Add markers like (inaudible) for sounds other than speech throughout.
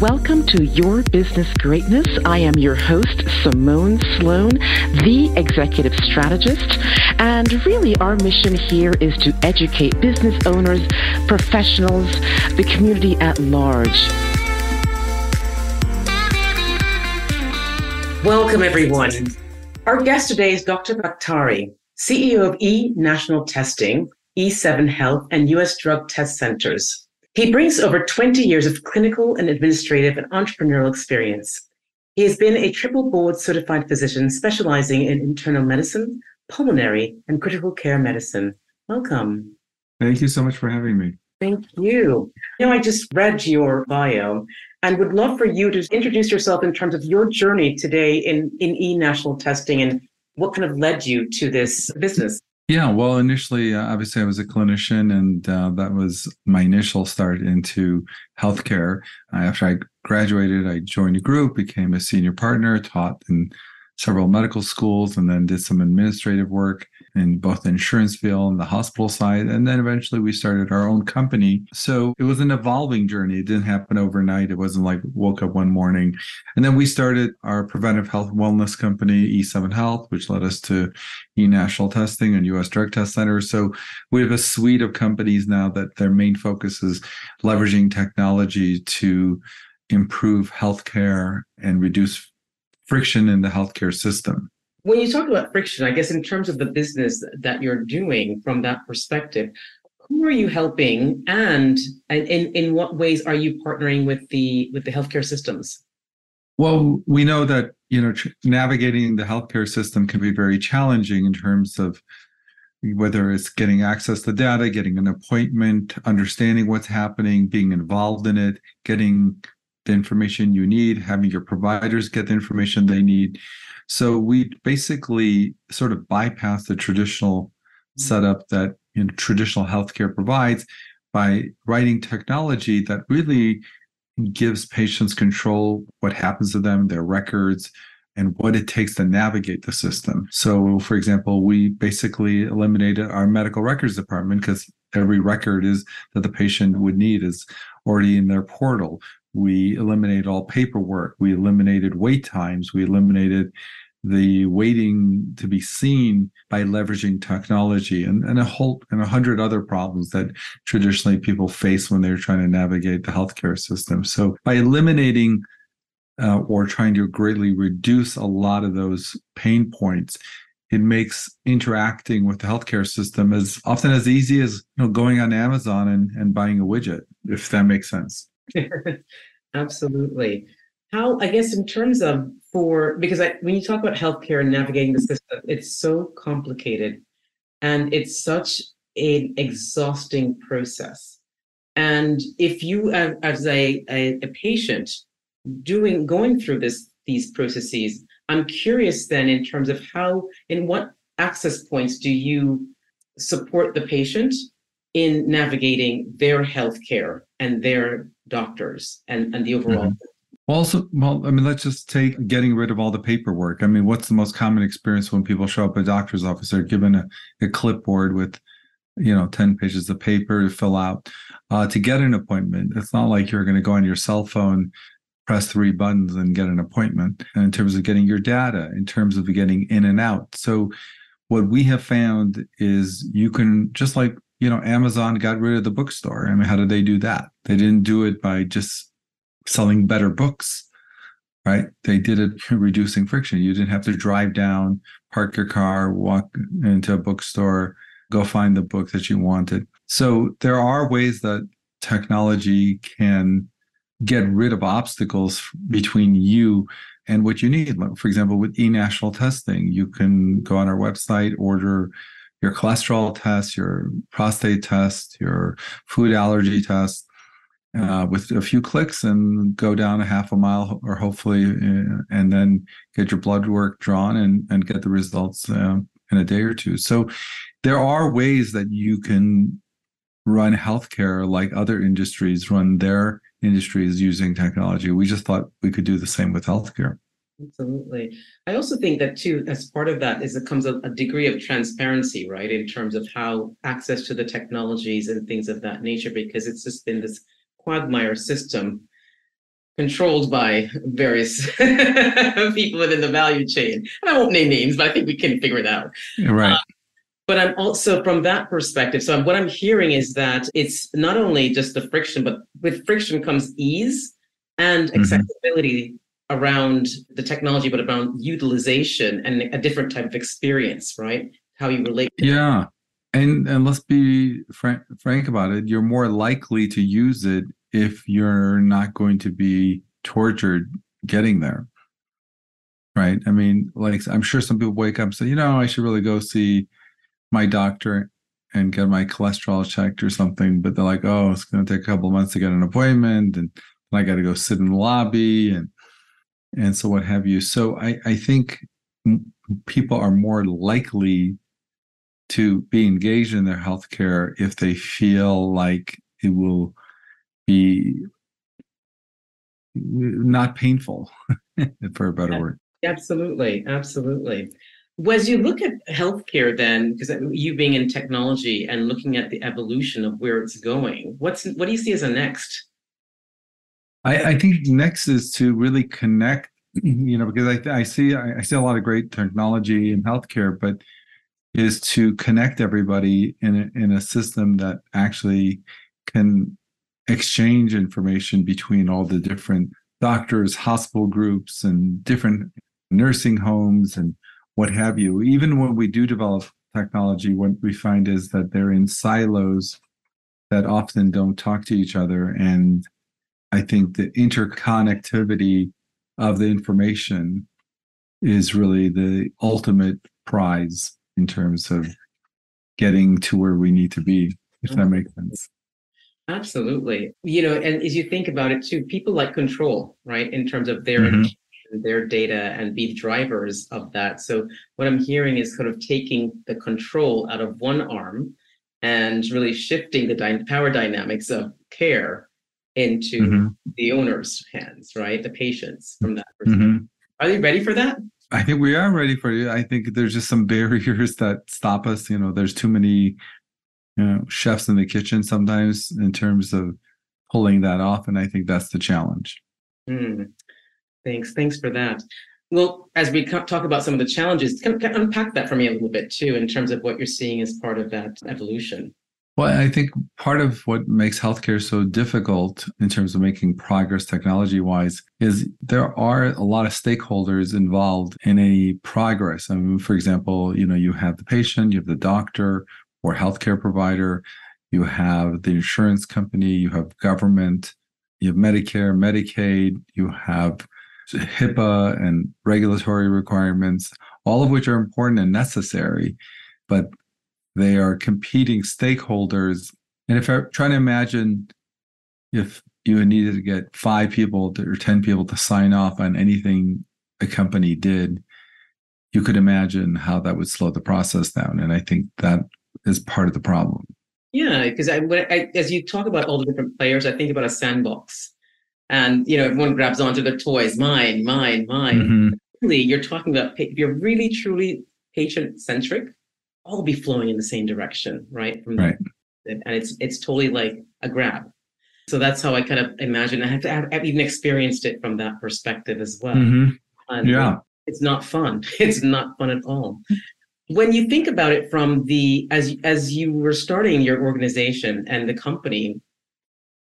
Welcome to Your Business Greatness. I am your host, Simone Sloan, the executive strategist. And really, our mission here is to educate business owners, professionals, the community at large. Welcome, everyone. Our guest today is Dr. Baktari, CEO of E National Testing, E7 Health, and US Drug Test Centers. He brings over 20 years of clinical and administrative and entrepreneurial experience. He has been a triple board certified physician specializing in internal medicine, pulmonary, and critical care medicine. Welcome. Thank you so much for having me. Thank you. You know, I just read your bio and would love for you to introduce yourself in terms of your journey today in, in e national testing and what kind of led you to this business. Yeah, well, initially, uh, obviously, I was a clinician, and uh, that was my initial start into healthcare. Uh, after I graduated, I joined a group, became a senior partner, taught in several medical schools, and then did some administrative work in both the insurance field and the hospital side. And then eventually we started our own company. So it was an evolving journey. It didn't happen overnight. It wasn't like woke up one morning. And then we started our preventive health wellness company, E7 Health, which led us to E National Testing and US Drug Test Center. So we have a suite of companies now that their main focus is leveraging technology to improve healthcare and reduce friction in the healthcare system. When you talk about friction, I guess in terms of the business that you're doing from that perspective, who are you helping and in, in what ways are you partnering with the with the healthcare systems? Well, we know that you know tr- navigating the healthcare system can be very challenging in terms of whether it's getting access to data, getting an appointment, understanding what's happening, being involved in it, getting the information you need, having your providers get the information they need. So we basically sort of bypass the traditional mm-hmm. setup that you know, traditional healthcare provides by writing technology that really gives patients control what happens to them, their records, and what it takes to navigate the system. So, for example, we basically eliminated our medical records department because every record is that the patient would need is already in their portal. We eliminated all paperwork. We eliminated wait times. We eliminated the waiting to be seen by leveraging technology and, and a whole and a hundred other problems that traditionally people face when they're trying to navigate the healthcare system. So by eliminating uh, or trying to greatly reduce a lot of those pain points, it makes interacting with the healthcare system as often as easy as you know going on Amazon and, and buying a widget, if that makes sense. (laughs) Absolutely. How, I guess, in terms of for, because I, when you talk about healthcare and navigating the system, it's so complicated and it's such an exhausting process. And if you, as a, a, a patient, doing going through this these processes, I'm curious then in terms of how, in what access points do you support the patient in navigating their healthcare and their doctors and, and the overall. Mm-hmm. Also, well, I mean, let's just take getting rid of all the paperwork. I mean, what's the most common experience when people show up at a doctor's office? They're given a, a clipboard with, you know, 10 pages of paper to fill out. Uh, to get an appointment, it's not like you're going to go on your cell phone, press three buttons and get an appointment. And in terms of getting your data, in terms of getting in and out. So, what we have found is you can, just like you know, Amazon got rid of the bookstore. I mean, how did they do that? They didn't do it by just selling better books, right? They did it (laughs) reducing friction. You didn't have to drive down, park your car, walk into a bookstore, go find the book that you wanted. So there are ways that technology can get rid of obstacles between you and what you need. For example, with e-national testing, you can go on our website, order your cholesterol test, your prostate test, your food allergy test uh, with a few clicks and go down a half a mile or hopefully, uh, and then get your blood work drawn and, and get the results uh, in a day or two. So there are ways that you can run healthcare like other industries run their industries using technology. We just thought we could do the same with healthcare. Absolutely. I also think that too, as part of that, is it comes a, a, degree of transparency, right, in terms of how access to the technologies and things of that nature, because it's just been this quagmire system. controlled by various (laughs) people within the value chain. And I won't name names, but I think we can figure it out. Right. Uh, but I'm also from that perspective. So what I'm hearing is that it's not only just the friction, but with friction comes ease and mm-hmm. accessibility mm-hmm. Around the technology, but around utilization and a different type of experience, right? How you relate. yeah. And and let's be frank, frank about it. You're more likely to use it if you're not going to be tortured getting there. Right. I mean, like I'm sure some people wake up and say, you know, I should really go see my doctor and get my cholesterol checked or something, but they're like, oh, it's going to take a couple months to get an appointment, and I got to go sit in the lobby, and and so what have you. So I I think people are more likely to be engaged in their healthcare if they feel like it will be not painful, (laughs) for a better word. Absolutely, absolutely. Well, as you look at healthcare, then, because uh, you being in technology and looking at the evolution of where it's going, what's what do you see as a next? I, I think next is to really connect. Mm-hmm. You know, because I, I see I, I see a lot of great technology in healthcare, but is to connect everybody in a, in a system that actually can exchange information between all the different doctors, hospital groups, and different nursing homes and what have you. Even when we do develop technology, what we find is that they're in silos that often don't talk to each other. And I think the interconnectivity of the information is really the ultimate prize in terms of getting to where we need to be, if that makes sense. Absolutely. You know, and as you think about it too, people like control, right? In terms of their mm-hmm their data and be drivers of that. So what I'm hearing is sort of taking the control out of one arm and really shifting the dy- power dynamics of care into mm-hmm. the owner's hands, right? The patients from that perspective. Mm-hmm. Are they ready for that? I think we are ready for it. I think there's just some (laughs) barriers that stop us. You know, there's too many you know, chefs in the kitchen sometimes in terms of pulling that off. And I think that's the challenge. Mm. Thanks. Thanks for that. Well, as we talk about some of the challenges, can, can unpack that for me a little bit too, in terms of what you're seeing as part of that evolution. Well, I think part of what makes healthcare so difficult in terms of making progress technology wise is there are a lot of stakeholders involved in any progress. I mean, for example, you know, you have the patient, you have the doctor or healthcare provider, you have the insurance company, you have government, you have Medicare, Medicaid, you have HIPAA and regulatory requirements, all of which are important and necessary, but they are competing stakeholders. And if I try to imagine if you needed to get five people to, or 10 people to sign off on anything a company did, you could imagine how that would slow the process down. And I think that is part of the problem. Yeah, because I, I, as you talk about all the different players, I think about a sandbox and you know everyone grabs onto the toys mine mine mine mm-hmm. really you're talking about if you're really truly patient centric all be flowing in the same direction right? From right. and it's it's totally like a grab. So that's how i kind of imagine i have to have, I've even experienced it from that perspective as well. Mm-hmm. and yeah. it's not fun. (laughs) It's not fun at all. When you think about it from the as as you were starting your organization and the company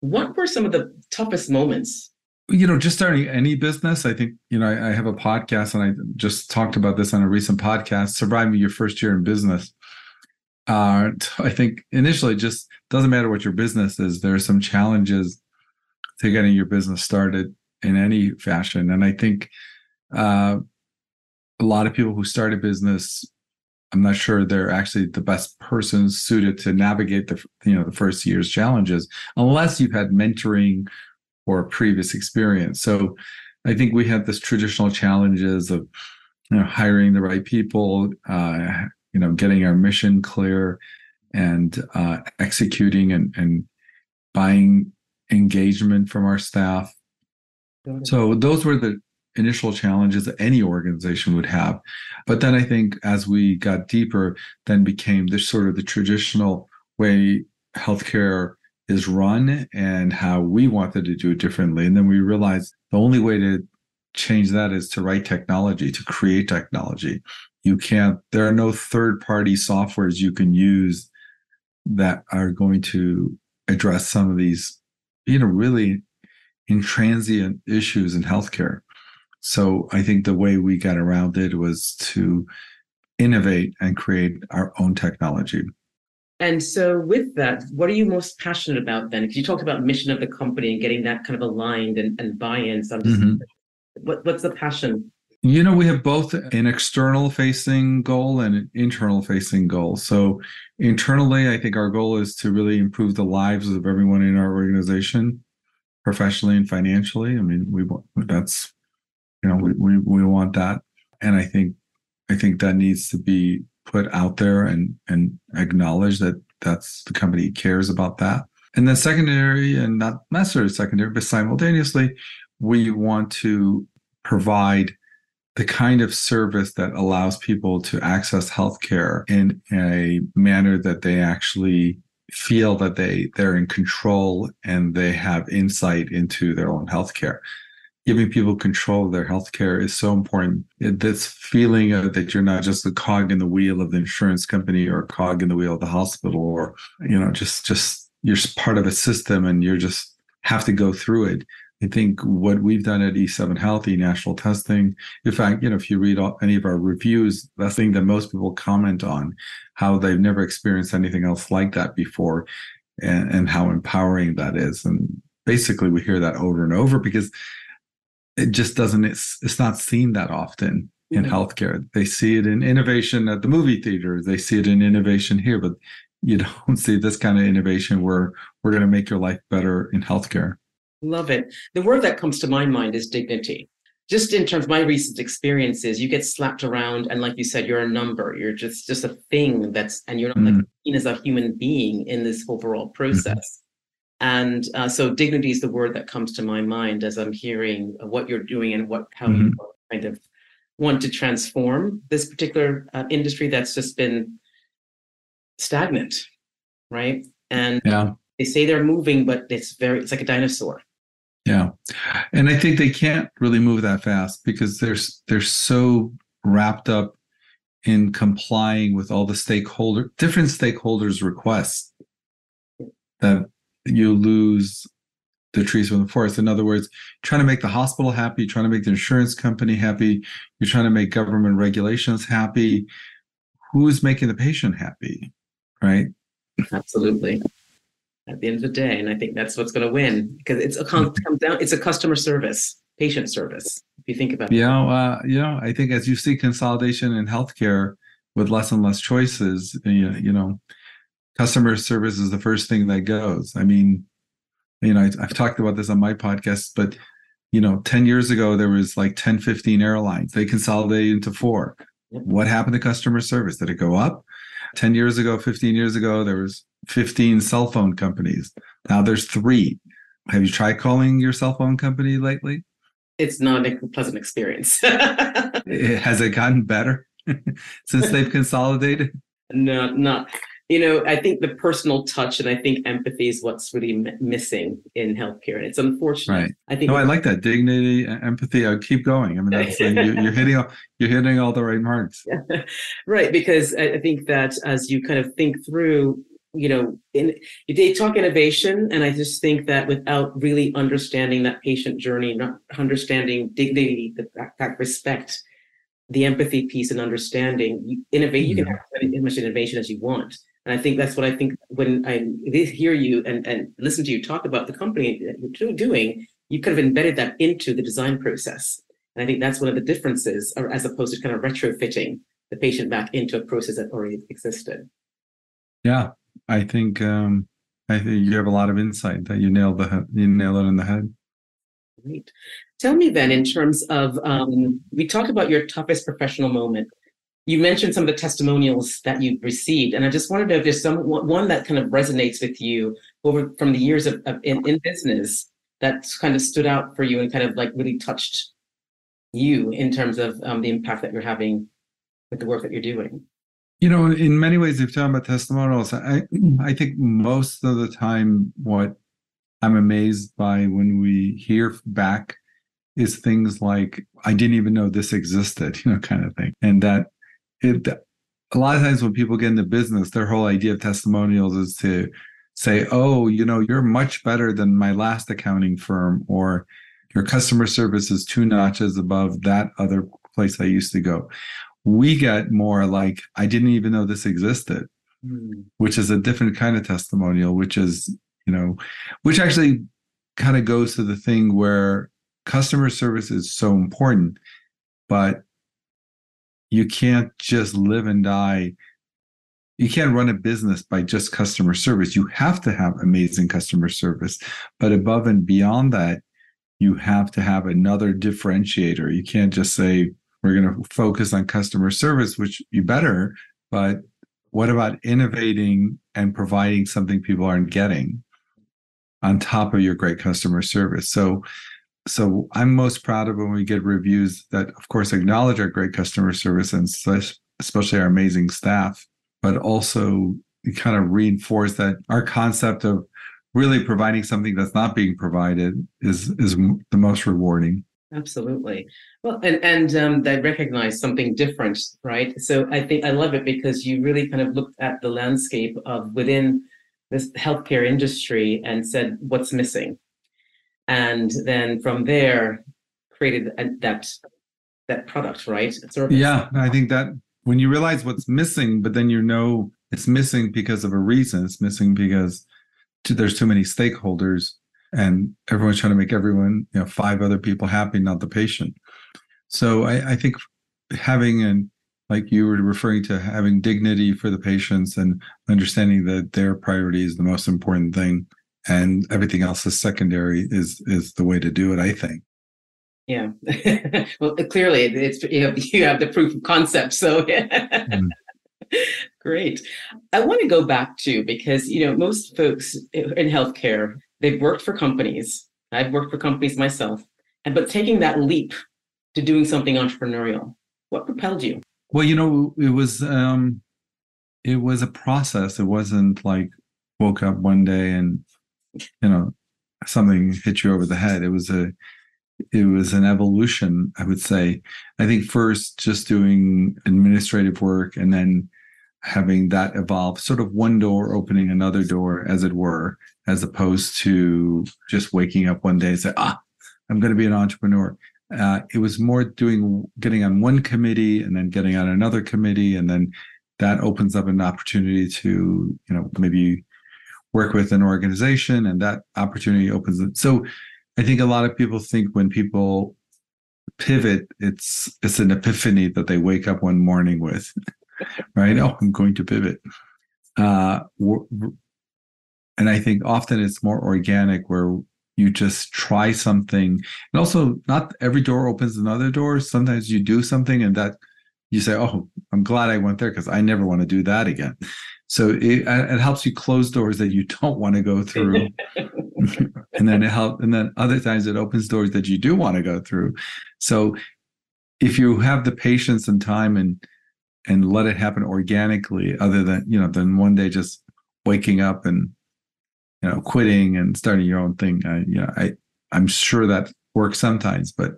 what were some of the toughest moments? You know, just starting any business, I think, you know, I, I have a podcast and I just talked about this on a recent podcast, surviving your first year in business. Uh, I think initially just doesn't matter what your business is, there are some challenges to getting your business started in any fashion. And I think uh, a lot of people who start a business I'm not sure they're actually the best persons suited to navigate the you know the first year's challenges unless you've had mentoring or previous experience. So I think we have this traditional challenges of you know hiring the right people, uh, you know getting our mission clear, and uh, executing and and buying engagement from our staff. So those were the initial challenges that any organization would have. But then I think as we got deeper, then became this sort of the traditional way healthcare is run and how we wanted to do it differently. And then we realized the only way to change that is to write technology, to create technology. You can't, there are no third party softwares you can use that are going to address some of these, you know, really intransient issues in healthcare. So I think the way we got around it was to innovate and create our own technology. And so, with that, what are you most passionate about then? Because you talked about mission of the company and getting that kind of aligned and, and buy-in. So, mm-hmm. what, what's the passion? You know, we have both an external facing goal and an internal facing goal. So, internally, I think our goal is to really improve the lives of everyone in our organization, professionally and financially. I mean, we want that's, you know, we, we, we want that. And I think, I think that needs to be put out there and and acknowledge that that's the company cares about that. And then secondary, and not necessarily secondary, but simultaneously, we want to provide the kind of service that allows people to access healthcare in a manner that they actually feel that they they're in control and they have insight into their own healthcare giving people control of their healthcare is so important. This feeling of that you're not just a cog in the wheel of the insurance company or a cog in the wheel of the hospital, or you know, just just you're part of a system and you're just have to go through it. I think what we've done at E7 Healthy National Testing, in fact, you know, if you read all, any of our reviews, the thing that most people comment on, how they've never experienced anything else like that before, and, and how empowering that is. And basically, we hear that over and over because it just doesn't it's it's not seen that often in mm-hmm. healthcare they see it in innovation at the movie theater they see it in innovation here but you (laughs) don't see this kind of innovation where we're going to make your life better in healthcare love it the word that comes to my mind is dignity just in terms of my recent experiences you get slapped around and like you said you're a number you're just just a thing that's and you're not mm-hmm. like seen as a human being in this overall mm-hmm. process mm-hmm. And uh, so dignity is the word that comes to my mind as I'm hearing what you're doing and what how mm-hmm. you kind of want to transform this particular uh, industry that's just been stagnant, right? And yeah. they say they're moving, but it's very it's like a dinosaur. Yeah, and I think they can't really move that fast because they're they're so wrapped up in complying with all the stakeholder different stakeholders' requests that you lose the trees from the forest. In other words, trying to make the hospital happy, trying to make the insurance company happy, you're trying to make government regulations happy. Who's making the patient happy? Right? Absolutely. At the end of the day, and I think that's what's going to win because it's a comes down. It's a customer service, patient service. If you think about it. Yeah, uh, you know, I think as you see consolidation in healthcare with less and less choices, you know, you know customer service is the first thing that goes. I mean, you know, I, have talked about this on my podcast, but you know, 10 years ago, there was like 10, 15 airlines. They consolidated into four. What happened to customer service? Did it go up? 10 years ago, 15 years ago, there was 15 cell phone companies. Now there's three. Have you tried calling your cell phone company lately? It's not a pleasant experience. (laughs) Has it gotten better (laughs) since they've consolidated? No, not you know, I think the personal touch and I think empathy is what's really m- missing in healthcare, and it's unfortunate. Right. I think. No, I like that dignity, empathy. I keep going. I mean, that's, you, are hitting all, you're hitting all the right marks. (laughs) right, because I think that as you kind of think through, you know, in they talk innovation, and I just think that without really understanding that patient journey, not understanding dignity, the, that, that respect, the empathy piece, and understanding, you innovate. You can mm-hmm. have as much innovation as you want and I think that's what I think when I hear you and, and listen to you talk about the company that you're doing, you kind of embedded that into the design process. And I think that's one of the differences as opposed to kind of retrofitting the patient back into a process that already existed. Yeah, I think um, I think you have a lot of insight that you nailed the you nail it in the head. Great. Tell me then, in terms of um, we talked about your toughest professional moment you mentioned some of the testimonials that you've received, and I just wanted to know if there's some one that kind of resonates with you over from the years of, of in, in business that kind of stood out for you and kind of like really touched you in terms of um, the impact that you're having with the work that you're doing. You know, in many ways, if you're talking about testimonials, I I think most of the time what I'm amazed by when we hear back is things like I didn't even know this existed, (laughs) you know, kind of thing. And that it a lot of times when people get into business, their whole idea of testimonials is to say, oh, you know, you're much better than my last accounting firm, or your customer service is two notches above that other place I used to go. We get more like, I didn't even know this existed, mm. which is a different kind of testimonial, which is, you know, which actually kind of goes to the thing where customer service is so important, but you can't just live and die. You can't run a business by just customer service. You have to have amazing customer service. But above and beyond that, you have to have another differentiator. You can't just say, we're going to focus on customer service, which you better, but what about innovating and providing something people aren't getting on top of your great customer service? So so I'm most proud of when we get reviews that, of course, acknowledge our great customer service and especially our amazing staff, but also kind of reinforce that our concept of really providing something that's not being provided is is the most rewarding. Absolutely. Well, and and um, they recognize something different, right? So I think I love it because you really kind of looked at the landscape of within this healthcare industry and said what's missing and then from there created that that product right Service. yeah i think that when you realize what's missing but then you know it's missing because of a reason it's missing because there's too many stakeholders and everyone's trying to make everyone you know five other people happy not the patient so i, I think having an like you were referring to having dignity for the patients and understanding that their priority is the most important thing and everything else is secondary is is the way to do it i think. Yeah. (laughs) Well clearly it's you have, (laughs) you have the proof of concept so (laughs) mm. great. I want to go back to because you know most folks in healthcare they've worked for companies i've worked for companies myself and but taking that leap to doing something entrepreneurial what propelled you? Well you know it was um it was a process. It wasn't like woke up one day and you know something hit you over the head. It was a it was an evolution, I would say. I think first just doing administrative work and then having that evolve, sort of one door opening another door, as it were, as opposed to just waking up one day and say, ah, I'm going to be an entrepreneur. Uh, it was more doing getting on one committee and then getting on another committee and then that opens up an opportunity to you know maybe work with an organization and that opportunity opens it. So I think a lot of people think when people pivot, it's it's an epiphany that they wake up one morning with, (laughs) right? Oh, I'm going to pivot. Uh, and I think often it's more organic where you just try something. And also, not every door opens another door. Sometimes you do something and that you say, Oh, I'm glad I went there because I never want to do that again. So it, it helps you close doors that you don't want to go through. (laughs) and then it helps, and then other times it opens doors that you do want to go through. So if you have the patience and time and and let it happen organically, other than you know, than one day just waking up and you know quitting and starting your own thing. I, you know, I I'm sure that works sometimes, but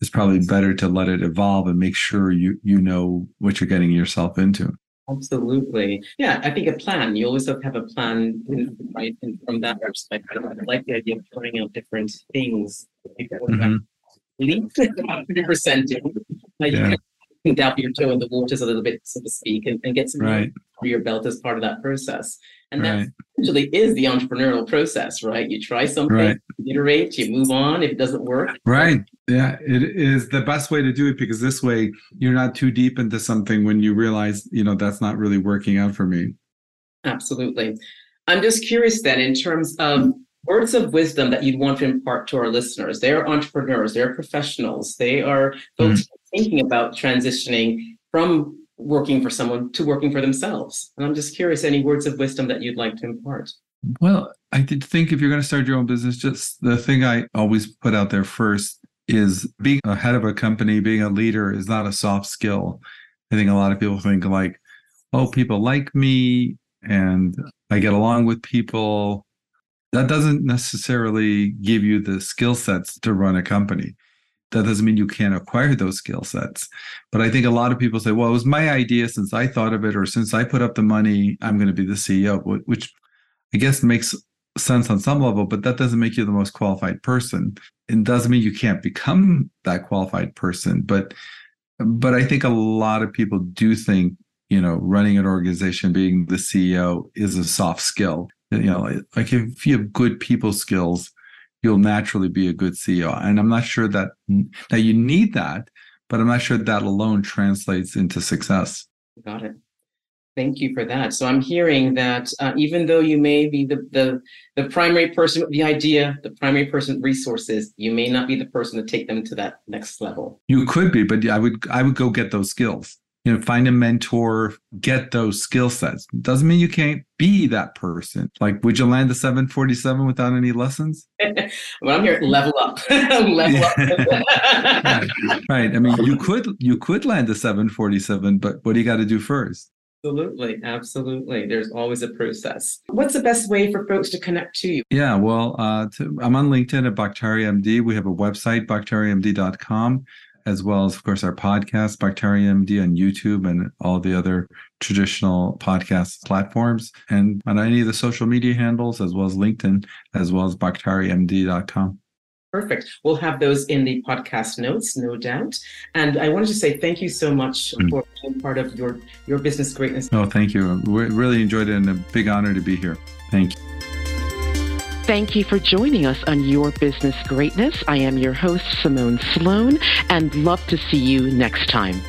it's probably better to let it evolve and make sure you you know what you're getting yourself into. Absolutely. Yeah, I think a plan. You always have to have a plan, right? And from that perspective, I like the idea of trying out different things. Mm-hmm. Leap 100%. (laughs) Like yeah. Dab your toe in the waters a little bit, so to speak, and, and get some right. your belt as part of that process. And right. that essentially is the entrepreneurial process, right? You try something, right. you iterate, you move on. If it doesn't work, right? Yeah, it is the best way to do it because this way you're not too deep into something when you realize, you know, that's not really working out for me. Absolutely. I'm just curious then, in terms of words of wisdom that you'd want to impart to our listeners. They're entrepreneurs, they're professionals, they are folks mm-hmm. Thinking about transitioning from working for someone to working for themselves. And I'm just curious, any words of wisdom that you'd like to impart? Well, I did think if you're going to start your own business, just the thing I always put out there first is being a head of a company, being a leader is not a soft skill. I think a lot of people think like, oh, people like me and I get along with people. That doesn't necessarily give you the skill sets to run a company. That doesn't mean you can't acquire those skill sets. But I think a lot of people say, well, it was my idea since I thought of it, or since I put up the money, I'm going to be the CEO, which I guess makes sense on some level, but that doesn't make you the most qualified person. It doesn't mean you can't become that qualified person. But but I think a lot of people do think, you know, running an organization, being the CEO is a soft skill. You know, like if you have good people skills, you'll naturally be a good CEO. And I'm not sure that that you need that, but I'm not sure that alone translates into success. Got it. Thank you for that. So I'm hearing that uh, even though you may be the, the the primary person with the idea, the primary person with resources, you may not be the person to take them to that next level. You could be, but I would I would go get those skills. You know, find a mentor, get those skill sets. Doesn't mean you can't be that person. Like, would you land the 747 without any lessons? (laughs) well, I'm here level up. (laughs) level up. (laughs) right. right. I mean, you could you could land the 747, but what do you got to do first? Absolutely, absolutely. There's always a process. What's the best way for folks to connect to you? Yeah, well, uh, to, I'm on LinkedIn at BaktariMD. We have a website, baktarimd.com, as well as, of course, our podcast, BaktariMD, on YouTube and all the other traditional podcast platforms, and on any of the social media handles, as well as LinkedIn, as well as baktarimd.com. Perfect. We'll have those in the podcast notes, no doubt. And I wanted to say thank you so much mm. for being part of your your business greatness. Oh, thank you. We really enjoyed it and a big honor to be here. Thank you. Thank you for joining us on Your Business Greatness. I am your host, Simone Sloan, and love to see you next time.